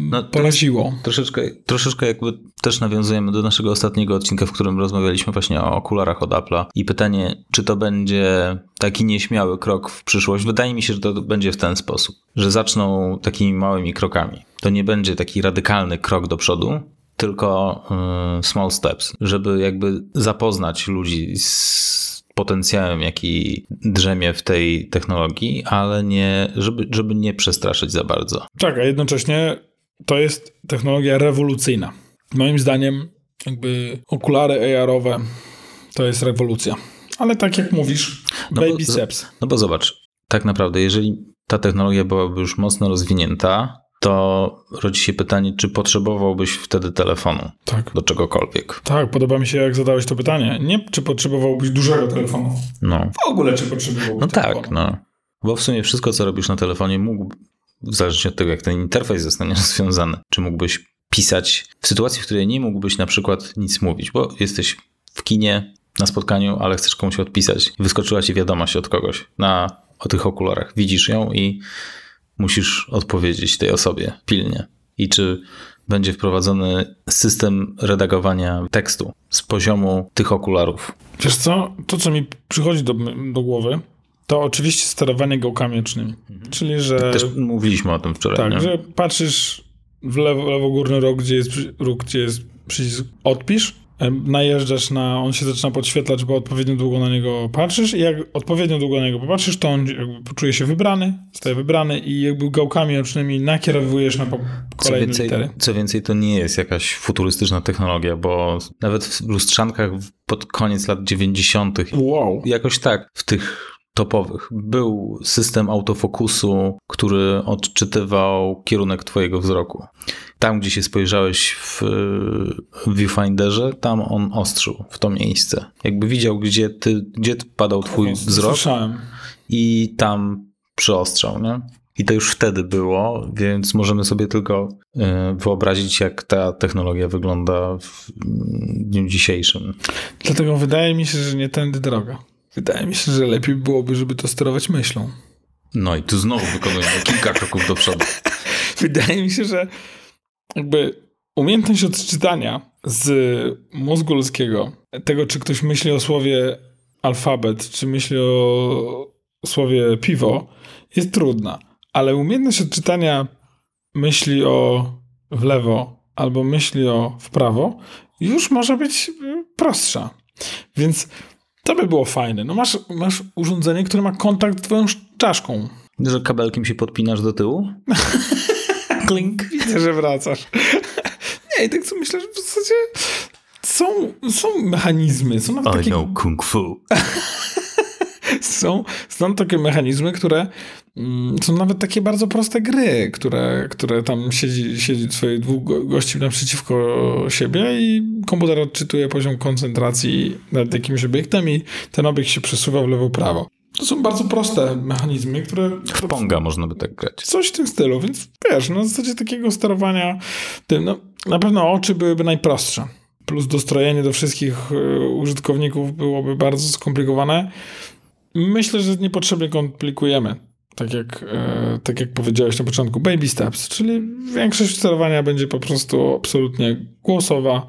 No, to poraziło. Troszeczkę, troszeczkę jakby też nawiązujemy do naszego ostatniego odcinka, w którym rozmawialiśmy właśnie o okularach od Apple'a i pytanie, czy to będzie taki nieśmiały krok w przyszłość. Wydaje mi się, że to będzie w ten sposób, że zaczną takimi małymi krokami. To nie będzie taki radykalny krok do przodu, tylko y, small steps, żeby jakby zapoznać ludzi z potencjałem, jaki drzemie w tej technologii, ale nie, żeby, żeby nie przestraszyć za bardzo. Tak, a jednocześnie to jest technologia rewolucyjna. Moim zdaniem, jakby okulary AR-owe to jest rewolucja. Ale tak jak mówisz, No bo baby za- steps. No bo zobacz, tak naprawdę, jeżeli ta technologia byłaby już mocno rozwinięta, to rodzi się pytanie, czy potrzebowałbyś wtedy telefonu Tak. do czegokolwiek. Tak, podoba mi się, jak zadałeś to pytanie. Nie, czy potrzebowałbyś dużego telefonu. No, W ogóle, czy potrzebowałbyś no telefonu. tak, no. Bo w sumie wszystko, co robisz na telefonie, mógł, w zależności od tego, jak ten interfejs zostanie rozwiązany, czy mógłbyś pisać w sytuacji, w której nie mógłbyś na przykład nic mówić, bo jesteś w kinie, na spotkaniu, ale chcesz komuś odpisać. Wyskoczyła ci wiadomość od kogoś na, o tych okularach. Widzisz ją i musisz odpowiedzieć tej osobie pilnie. I czy będzie wprowadzony system redagowania tekstu z poziomu tych okularów. Wiesz co, to co mi przychodzi do, do głowy, to oczywiście sterowanie gałkami ocznymi. Czyli, że... Też mówiliśmy o tym wczoraj. Tak, nie? że patrzysz w lewo, lewogórny róg, gdzie jest, róg, gdzie jest przycisk odpisz, najeżdżasz na, on się zaczyna podświetlać, bo odpowiednio długo na niego patrzysz i jak odpowiednio długo na niego popatrzysz, to on poczuje się wybrany, staje wybrany i jakby gałkami ocznymi nakierowujesz na po- Co kolejne więcej, litery. co więcej, to nie jest jakaś futurystyczna technologia, bo nawet w lustrzankach pod koniec lat 90. Wow. jakoś tak w tych topowych był system autofokusu, który odczytywał kierunek twojego wzroku. Tam, gdzie się spojrzałeś w viewfinderze, tam on ostrzył w to miejsce. Jakby widział, gdzie, ty, gdzie padał twój wzrok Słyszałem. i tam przyostrzał, nie? I to już wtedy było, więc możemy sobie tylko y, wyobrazić, jak ta technologia wygląda w dniu dzisiejszym. Dlatego wydaje mi się, że nie tędy droga. Wydaje mi się, że lepiej byłoby, żeby to sterować myślą. No i tu znowu wykonujemy kilka kroków do przodu. Wydaje mi się, że jakby umiejętność odczytania z mózgu ludzkiego, tego czy ktoś myśli o słowie alfabet, czy myśli o słowie piwo, jest trudna. Ale umiejętność odczytania myśli o w lewo albo myśli o w prawo już może być prostsza. Więc to by było fajne. No masz, masz urządzenie, które ma kontakt z twoją czaszką. Że kabelkiem się podpinasz do tyłu? Klink. Widzę, że wracasz. Nie, i tak co myślę, że w zasadzie są, są mechanizmy, są nawet I takie, know kung fu. są, są takie mechanizmy, które mm, są nawet takie bardzo proste gry, które, które tam siedzi, siedzi swoich dwóch go- gości naprzeciwko siebie i komputer odczytuje poziom koncentracji nad jakimś obiektem i ten obiekt się przesuwa w lewo-prawo. To są bardzo proste mechanizmy, które... W Ponga można by tak grać. Coś w tym stylu, więc wiesz, na zasadzie takiego sterowania tym, no, na pewno oczy byłyby najprostsze. Plus dostrojenie do wszystkich y, użytkowników byłoby bardzo skomplikowane. Myślę, że niepotrzebnie komplikujemy. Tak jak, y, tak jak powiedziałeś na początku, baby steps, czyli większość sterowania będzie po prostu absolutnie głosowa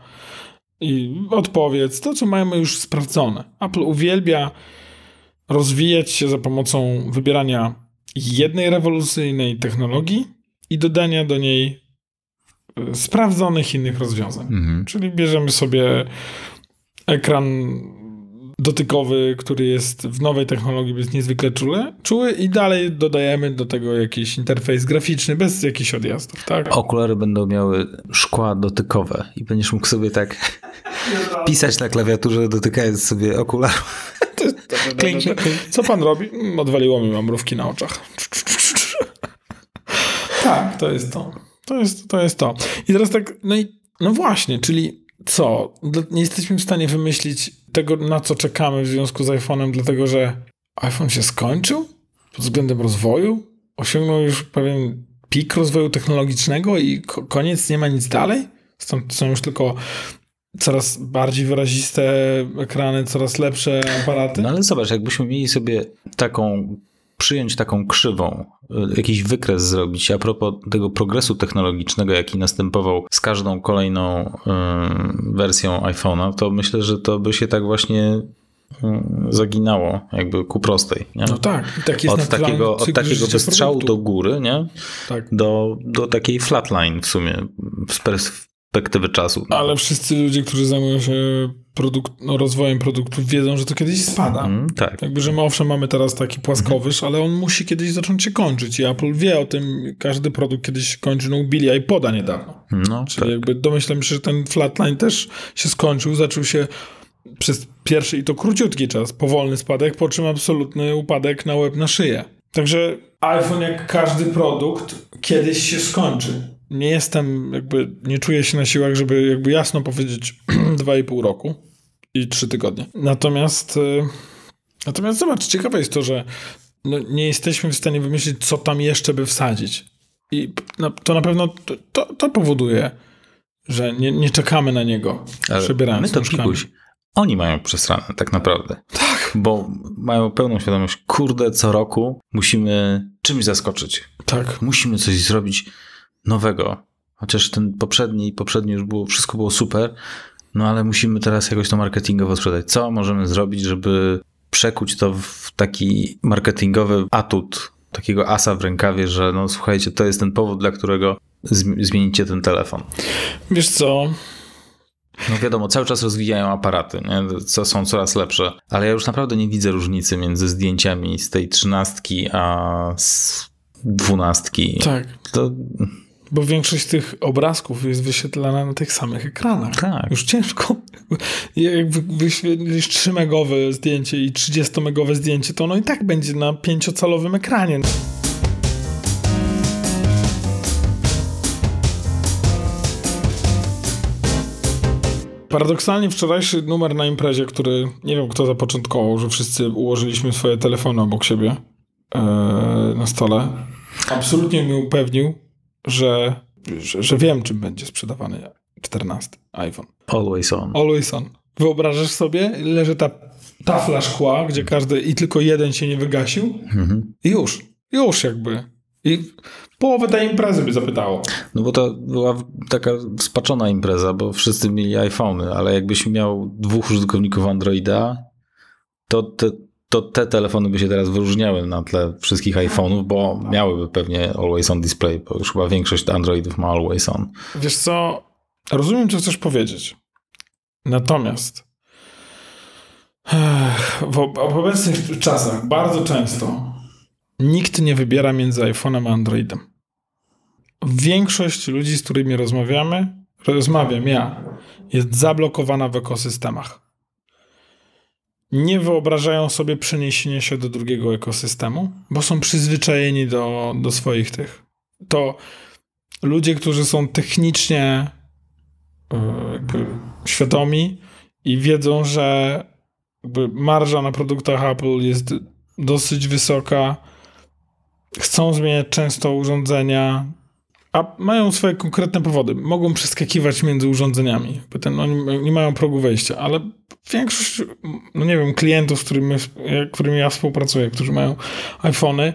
i odpowiedz to, co mamy już sprawdzone. Apple uwielbia rozwijać się za pomocą wybierania jednej rewolucyjnej technologii i dodania do niej e, sprawdzonych innych rozwiązań. Mhm. Czyli bierzemy sobie ekran dotykowy, który jest w nowej technologii, jest niezwykle czuły, czuły i dalej dodajemy do tego jakiś interfejs graficzny bez jakichś odjazdów, tak? Okulary będą miały szkła dotykowe i będziesz mógł sobie tak pisać na klawiaturze, dotykając sobie okularów. Klink. Co pan robi? Mm, Odwaliło mi mamrówki na oczach. Tak, to jest to. To jest to. Jest to. I teraz tak, no i no właśnie, czyli co? Nie jesteśmy w stanie wymyślić tego, na co czekamy w związku z iPhone'em, dlatego że iPhone się skończył pod względem rozwoju, osiągnął już pewien pik rozwoju technologicznego i ko- koniec, nie ma nic dalej. Stąd są już tylko coraz bardziej wyraziste ekrany, coraz lepsze aparaty. No ale zobacz, jakbyśmy mieli sobie taką, przyjąć taką krzywą, y, jakiś wykres zrobić a propos tego progresu technologicznego, jaki następował z każdą kolejną y, wersją iPhone'a, to myślę, że to by się tak właśnie y, zaginało, jakby ku prostej. Nie? No tak, tak jest od takiego, od takiego wystrzału produktu. do góry, nie? Tak. Do, do takiej flatline w sumie z perspektywy czasu. Ale wszyscy ludzie, którzy zajmują się produkt, no, rozwojem produktów, wiedzą, że to kiedyś spada. Mm, tak. Jakby, że my owszem mamy teraz taki płaskowyż, ale on musi kiedyś zacząć się kończyć i Apple wie o tym, każdy produkt kiedyś się kończy, no ubili iPoda niedawno. No, Czyli tak. jakby domyślam się, że ten flatline też się skończył, zaczął się przez pierwszy i to króciutki czas, powolny spadek, po czym absolutny upadek na łeb na szyję. Także iPhone jak każdy produkt kiedyś się skończy. Nie jestem jakby, nie czuję się na siłach, żeby jakby jasno powiedzieć 2,5 roku i 3 tygodnie. Natomiast y, natomiast zobacz, ciekawe jest to, że no, nie jesteśmy w stanie wymyślić, co tam jeszcze by wsadzić. I na, to na pewno to, to, to powoduje, że nie, nie czekamy na niego, Ale przebierając my to pikuś. Oni mają przesrane tak naprawdę. Tak. Bo mają pełną świadomość, kurde, co roku musimy czymś zaskoczyć. Tak. Musimy coś zrobić nowego. Chociaż ten poprzedni, poprzedni już było, wszystko było super, no ale musimy teraz jakoś to marketingowo sprzedać. Co możemy zrobić, żeby przekuć to w taki marketingowy atut, takiego asa w rękawie, że no słuchajcie, to jest ten powód, dla którego zm- zmienicie ten telefon. Wiesz co, No wiadomo, cały czas rozwijają aparaty, nie? co są coraz lepsze, ale ja już naprawdę nie widzę różnicy między zdjęciami z tej trzynastki a z dwunastki. tak. To, Bo większość tych obrazków jest wyświetlana na tych samych ekranach. tak. Już ciężko. Jak wy- wyświetlisz 3-megowe zdjęcie i 30-megowe zdjęcie, to ono i tak będzie na 5-calowym ekranie. Paradoksalnie wczorajszy numer na imprezie, który nie wiem kto zapoczątkował, że wszyscy ułożyliśmy swoje telefony obok siebie e, na stole, absolutnie mnie upewnił, że, że, że wiem czym będzie sprzedawany 14 iPhone. Always on. Always on. Wyobrażasz sobie, leży ta tafla szkła, gdzie każdy i tylko jeden się nie wygasił Mhm. i już, już jakby. I połowę tej imprezy by zapytało. No bo to była taka spaczona impreza, bo wszyscy mieli iPhony, ale jakbyś miał dwóch użytkowników Androida, to te, to te telefony by się teraz wyróżniały na tle wszystkich iPhone'ów, bo miałyby pewnie Always On Display, bo już chyba większość Androidów ma Always On. Wiesz co, rozumiem, co chcesz powiedzieć. Natomiast w obecnych czasach bardzo często nikt nie wybiera między iPhone'em a Androidem. Większość ludzi, z którymi rozmawiamy, rozmawiam ja, jest zablokowana w ekosystemach. Nie wyobrażają sobie przeniesienia się do drugiego ekosystemu, bo są przyzwyczajeni do, do swoich tych. To ludzie, którzy są technicznie e, jakby świadomi i wiedzą, że jakby marża na produktach Apple jest dosyć wysoka. Chcą zmieniać często urządzenia, a mają swoje konkretne powody. Mogą przeskakiwać między urządzeniami. Ten, oni nie mają progu wejścia, ale większość, no nie wiem, klientów, z którymi, którymi ja współpracuję, którzy mają iPhony,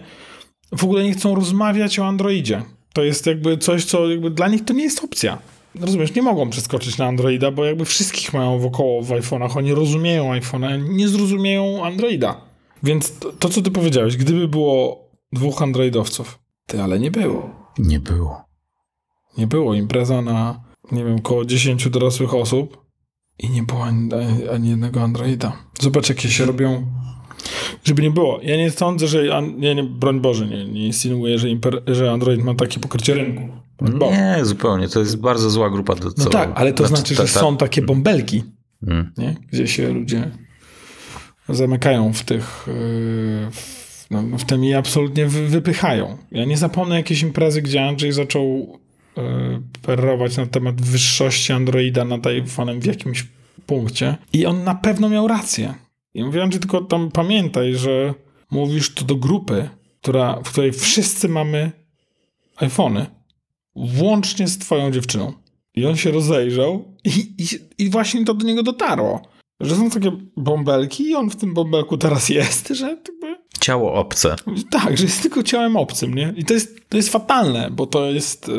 w ogóle nie chcą rozmawiać o Androidzie. To jest jakby coś, co jakby dla nich to nie jest opcja. Rozumiesz, nie mogą przeskoczyć na Androida, bo jakby wszystkich mają wokoło w iPhone'ach. Oni rozumieją iPhone'a, nie zrozumieją Androida. Więc to, to, co ty powiedziałeś, gdyby było dwóch Androidowców, ty, ale nie było. Nie było. Nie było impreza na, nie wiem, około 10 dorosłych osób i nie było ani, ani jednego Androida. Zobacz, jakie się robią żeby nie było. Ja nie sądzę, że. Nie, nie, broń Boże, nie, nie insynuuję, że, że Android ma takie pokrycie rynku. Nie, zupełnie. To jest bardzo zła grupa. Do no tak, ale to znaczy, że są takie bąbelki, hmm. nie? gdzie się ludzie zamykają w tych. Y, w, no, w tym i absolutnie wypychają. Ja nie zapomnę jakiejś imprezy, gdzie Andrzej zaczął perrować na temat wyższości Androida nad iPhone'em w jakimś punkcie. I on na pewno miał rację. I mówiłem ci tylko tam pamiętaj, że mówisz to do grupy, która, w której wszyscy mamy iPhony, włącznie z twoją dziewczyną. I on się rozejrzał i, i, i właśnie to do niego dotarło. Że są takie bąbelki i on w tym bąbelku teraz jest, że jakby... Ciało obce. Tak, że jest tylko ciałem obcym, nie? I to jest, to jest fatalne, bo to jest... Y,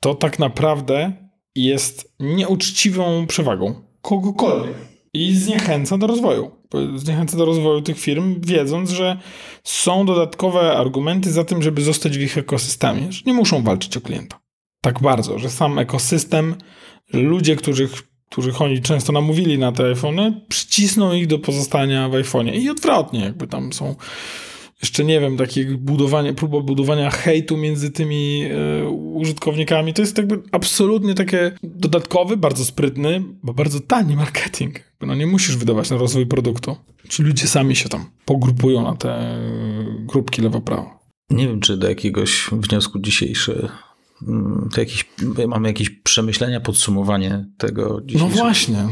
to tak naprawdę jest nieuczciwą przewagą kogokolwiek i zniechęca do rozwoju. Zniechęca do rozwoju tych firm, wiedząc, że są dodatkowe argumenty za tym, żeby zostać w ich ekosystemie, że nie muszą walczyć o klienta. Tak bardzo, że sam ekosystem, ludzie, których, których oni często namówili na te iPhony, przycisną ich do pozostania w iPhone'ie. I odwrotnie, jakby tam są jeszcze nie wiem, takie budowanie, próba budowania hejtu między tymi y, użytkownikami, to jest jakby absolutnie takie dodatkowy, bardzo sprytny, bo bardzo tani marketing. No nie musisz wydawać na rozwój produktu. Ci ludzie sami się tam pogrupują na te e, grupki lewo-prawo. Nie wiem, czy do jakiegoś wniosku dzisiejszy mm, to jakieś, mamy jakieś przemyślenia, podsumowanie tego dzisiejszego. No właśnie.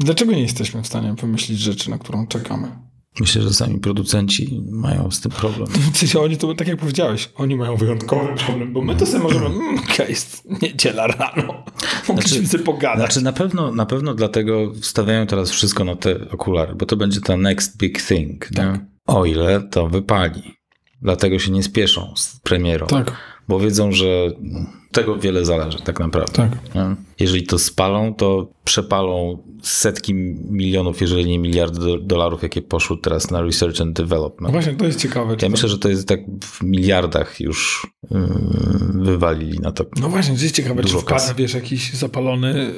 Dlaczego nie jesteśmy w stanie wymyślić rzeczy, na którą czekamy? Myślę, że sami producenci mają z tym problem. W sensie oni to, tak jak powiedziałeś, oni mają wyjątkowy problem, bo my to sobie możemy, mm, okay, niedziela rano, mogliśmy znaczy, sobie pogadać. Znaczy na pewno, na pewno dlatego stawiają teraz wszystko na te okulary, bo to będzie ta next big thing. Tak. O ile to wypali. Dlatego się nie spieszą z premierą. Tak. Bo wiedzą, że tego wiele zależy tak naprawdę. Tak. Jeżeli to spalą, to przepalą setki milionów, jeżeli nie miliardy dolarów, jakie poszły teraz na research and development. No właśnie, to jest ciekawe. Ja myślę, że to jest tak w miliardach już yy, wywalili na to. No właśnie, to jest ciekawe, czy wpada, wiesz, jakiś zapalony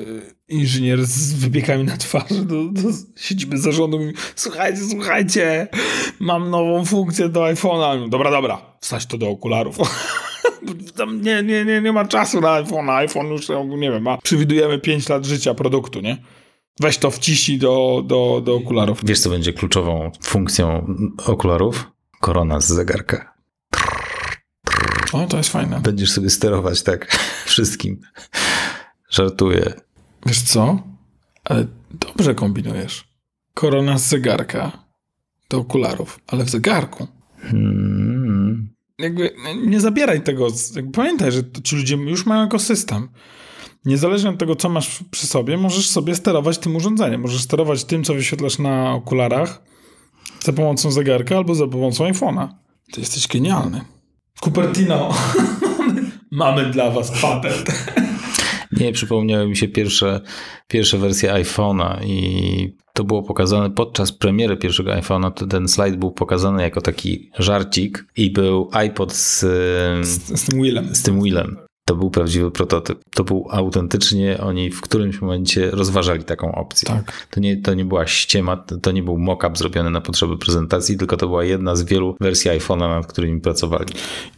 inżynier z wybiegami na twarzy do, do siedziby zarządu i mówi, słuchajcie, słuchajcie, mam nową funkcję do iPhone'a. Dobra, dobra, wstać to do okularów. Tam nie, nie, nie, nie ma czasu na iPhone. iPhone już, nie wiem, ma, przewidujemy 5 lat życia produktu, nie? Weź to wciśnij do, do, do okularów. Wiesz, co będzie kluczową funkcją okularów? Korona z zegarka. O, to jest fajne. Będziesz sobie sterować tak wszystkim. Żartuję. Wiesz co? Ale dobrze kombinujesz. Korona z zegarka do okularów, ale w zegarku. Hmm jakby nie zabieraj tego. Pamiętaj, że ci ludzie już mają ekosystem. Niezależnie od tego, co masz przy sobie, możesz sobie sterować tym urządzeniem. Możesz sterować tym, co wyświetlasz na okularach za pomocą zegarka albo za pomocą iPhone'a. Ty jesteś genialny. Cupertino, mamy dla was patent. Nie, przypomniały mi się pierwsze, pierwsze wersje iPhone'a i to było pokazane podczas premiery pierwszego iPhone'a, to ten slajd był pokazany jako taki żarcik i był iPod z, z, z tym Willem. Z tym Willem. To był prawdziwy prototyp. To był autentycznie, oni w którymś momencie rozważali taką opcję. Tak. To, nie, to nie była ściema, to nie był mock-up zrobiony na potrzeby prezentacji, tylko to była jedna z wielu wersji iPhone'a, nad którymi pracowali.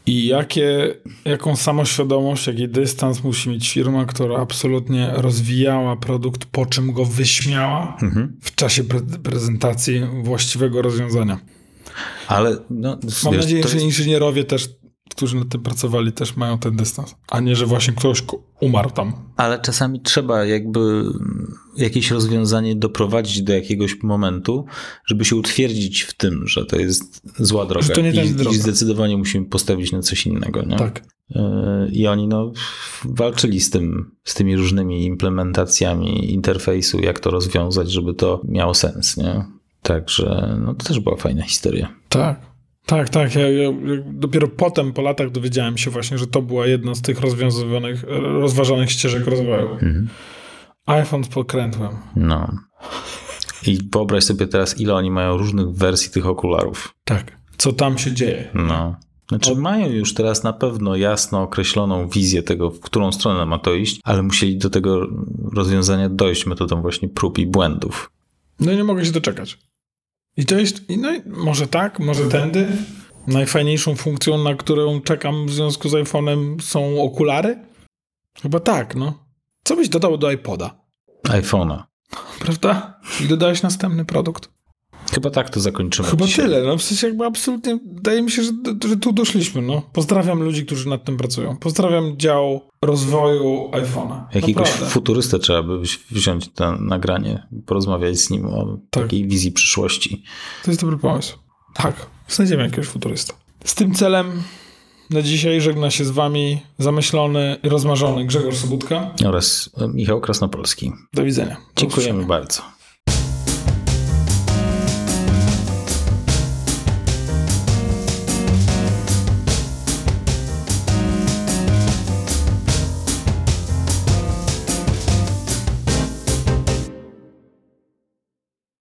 I jakie, jaką samoświadomość, jaki dystans musi mieć firma, która absolutnie rozwijała produkt, po czym go wyśmiała mhm. w czasie pre prezentacji właściwego rozwiązania. Ale no, Mam wiesz, nadzieję, że jest... inżynierowie też którzy nad tym pracowali, też mają ten dystans. A nie, że właśnie ktoś umarł tam. Ale czasami trzeba jakby jakieś rozwiązanie doprowadzić do jakiegoś momentu, żeby się utwierdzić w tym, że to jest zła droga Że to nie i, droga. i zdecydowanie musimy postawić na coś innego. Nie? Tak. Yy, I oni no, walczyli z tym, z tymi różnymi implementacjami interfejsu, jak to rozwiązać, żeby to miało sens, nie? Także no, to też była fajna historia. Tak. Tak, tak. Ja, ja, dopiero potem, po latach dowiedziałem się właśnie, że to była jedna z tych rozwiązywanych, rozważanych ścieżek rozwoju. Mhm. iPhone pokrętłem. No. I wyobraź sobie teraz, ile oni mają różnych wersji tych okularów. Tak. Co tam się dzieje? No. Znaczy mają już teraz na pewno jasno określoną wizję tego, w którą stronę ma to iść, ale musieli do tego rozwiązania dojść metodą właśnie prób i błędów. No i nie mogę się doczekać. I to jest, i no może tak, może tędy. Najfajniejszą funkcją, na którą czekam w związku z iPhone'em są okulary? Chyba tak, no. Co byś dodał do iPoda? iPhone'a. Prawda? I dodałeś następny produkt. Chyba tak to zakończymy. Chyba dzisiaj. tyle. No w sensie jakby absolutnie wydaje mi się, że, że tu doszliśmy. No. Pozdrawiam ludzi, którzy nad tym pracują. Pozdrawiam dział rozwoju iPhone'a. Jakiegoś Naprawdę. futurystę trzeba by wzi- wziąć na nagranie, porozmawiać z nim o Tak. takiej wizji przyszłości. To jest dobry pomysł. Tak, znajdziemy jakiegoś futurysta. Z tym celem na dzisiaj żegna się z wami zamyślony i rozmarzony Grzegorz Sobutka. Oraz e, Michał Krasnopolski. Do widzenia. Do Dziękujemy usłyszenia. bardzo.